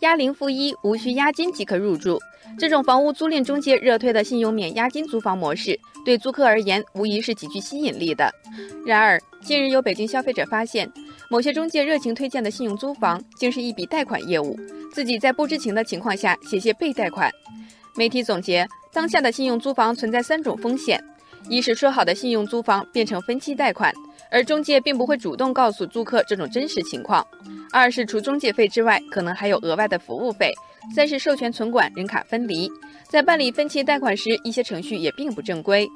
押零付一，无需押金即可入住。这种房屋租赁中介热推的信用免押金租房模式，对租客而言无疑是极具吸引力的。然而，近日有北京消费者发现，某些中介热情推荐的信用租房，竟是一笔贷款业务，自己在不知情的情况下写些被贷款。媒体总结，当下的信用租房存在三种风险：一是说好的信用租房变成分期贷款，而中介并不会主动告诉租客这种真实情况；二是除中介费之外，可能还有额外的服务费；三是授权存管、人卡分离，在办理分期贷款时，一些程序也并不正规。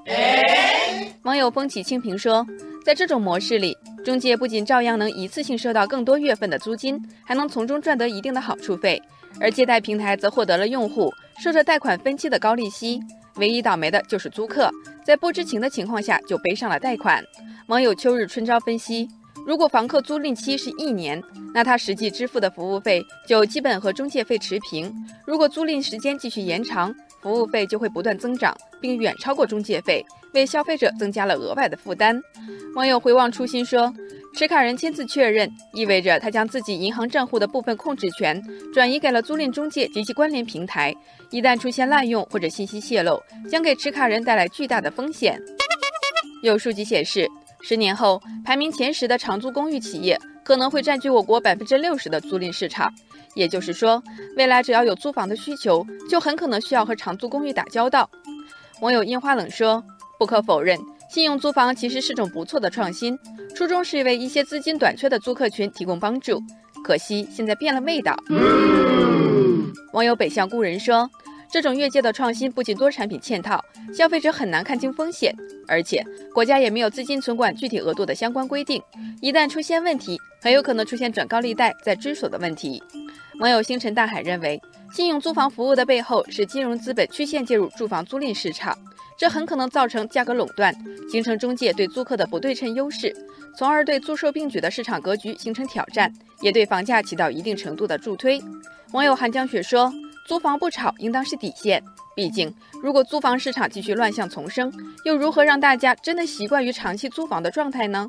网友风起清平说，在这种模式里，中介不仅照样能一次性收到更多月份的租金，还能从中赚得一定的好处费，而借贷平台则获得了用户。收着贷款分期的高利息，唯一倒霉的就是租客，在不知情的情况下就背上了贷款。网友秋日春朝分析，如果房客租赁期是一年，那他实际支付的服务费就基本和中介费持平；如果租赁时间继续延长，服务费就会不断增长，并远超过中介费，为消费者增加了额外的负担。网友回望初心说。持卡人签字确认，意味着他将自己银行账户的部分控制权转移给了租赁中介及其关联平台。一旦出现滥用或者信息泄露，将给持卡人带来巨大的风险。有数据显示，十年后排名前十的长租公寓企业可能会占据我国百分之六十的租赁市场。也就是说，未来只要有租房的需求，就很可能需要和长租公寓打交道。网友樱花冷说：“不可否认。”信用租房其实是种不错的创新，初衷是为一些资金短缺的租客群提供帮助。可惜现在变了味道。网友北向故人说，这种越界的创新不仅多产品嵌套，消费者很难看清风险，而且国家也没有资金存管具体额度的相关规定，一旦出现问题，很有可能出现转高利贷再追索的问题。网友星辰大海认为，信用租房服务的背后是金融资本曲线介入住房租赁市场。这很可能造成价格垄断，形成中介对租客的不对称优势，从而对租售并举的市场格局形成挑战，也对房价起到一定程度的助推。网友寒江雪说：“租房不炒应当是底线，毕竟如果租房市场继续乱象丛生，又如何让大家真的习惯于长期租房的状态呢？”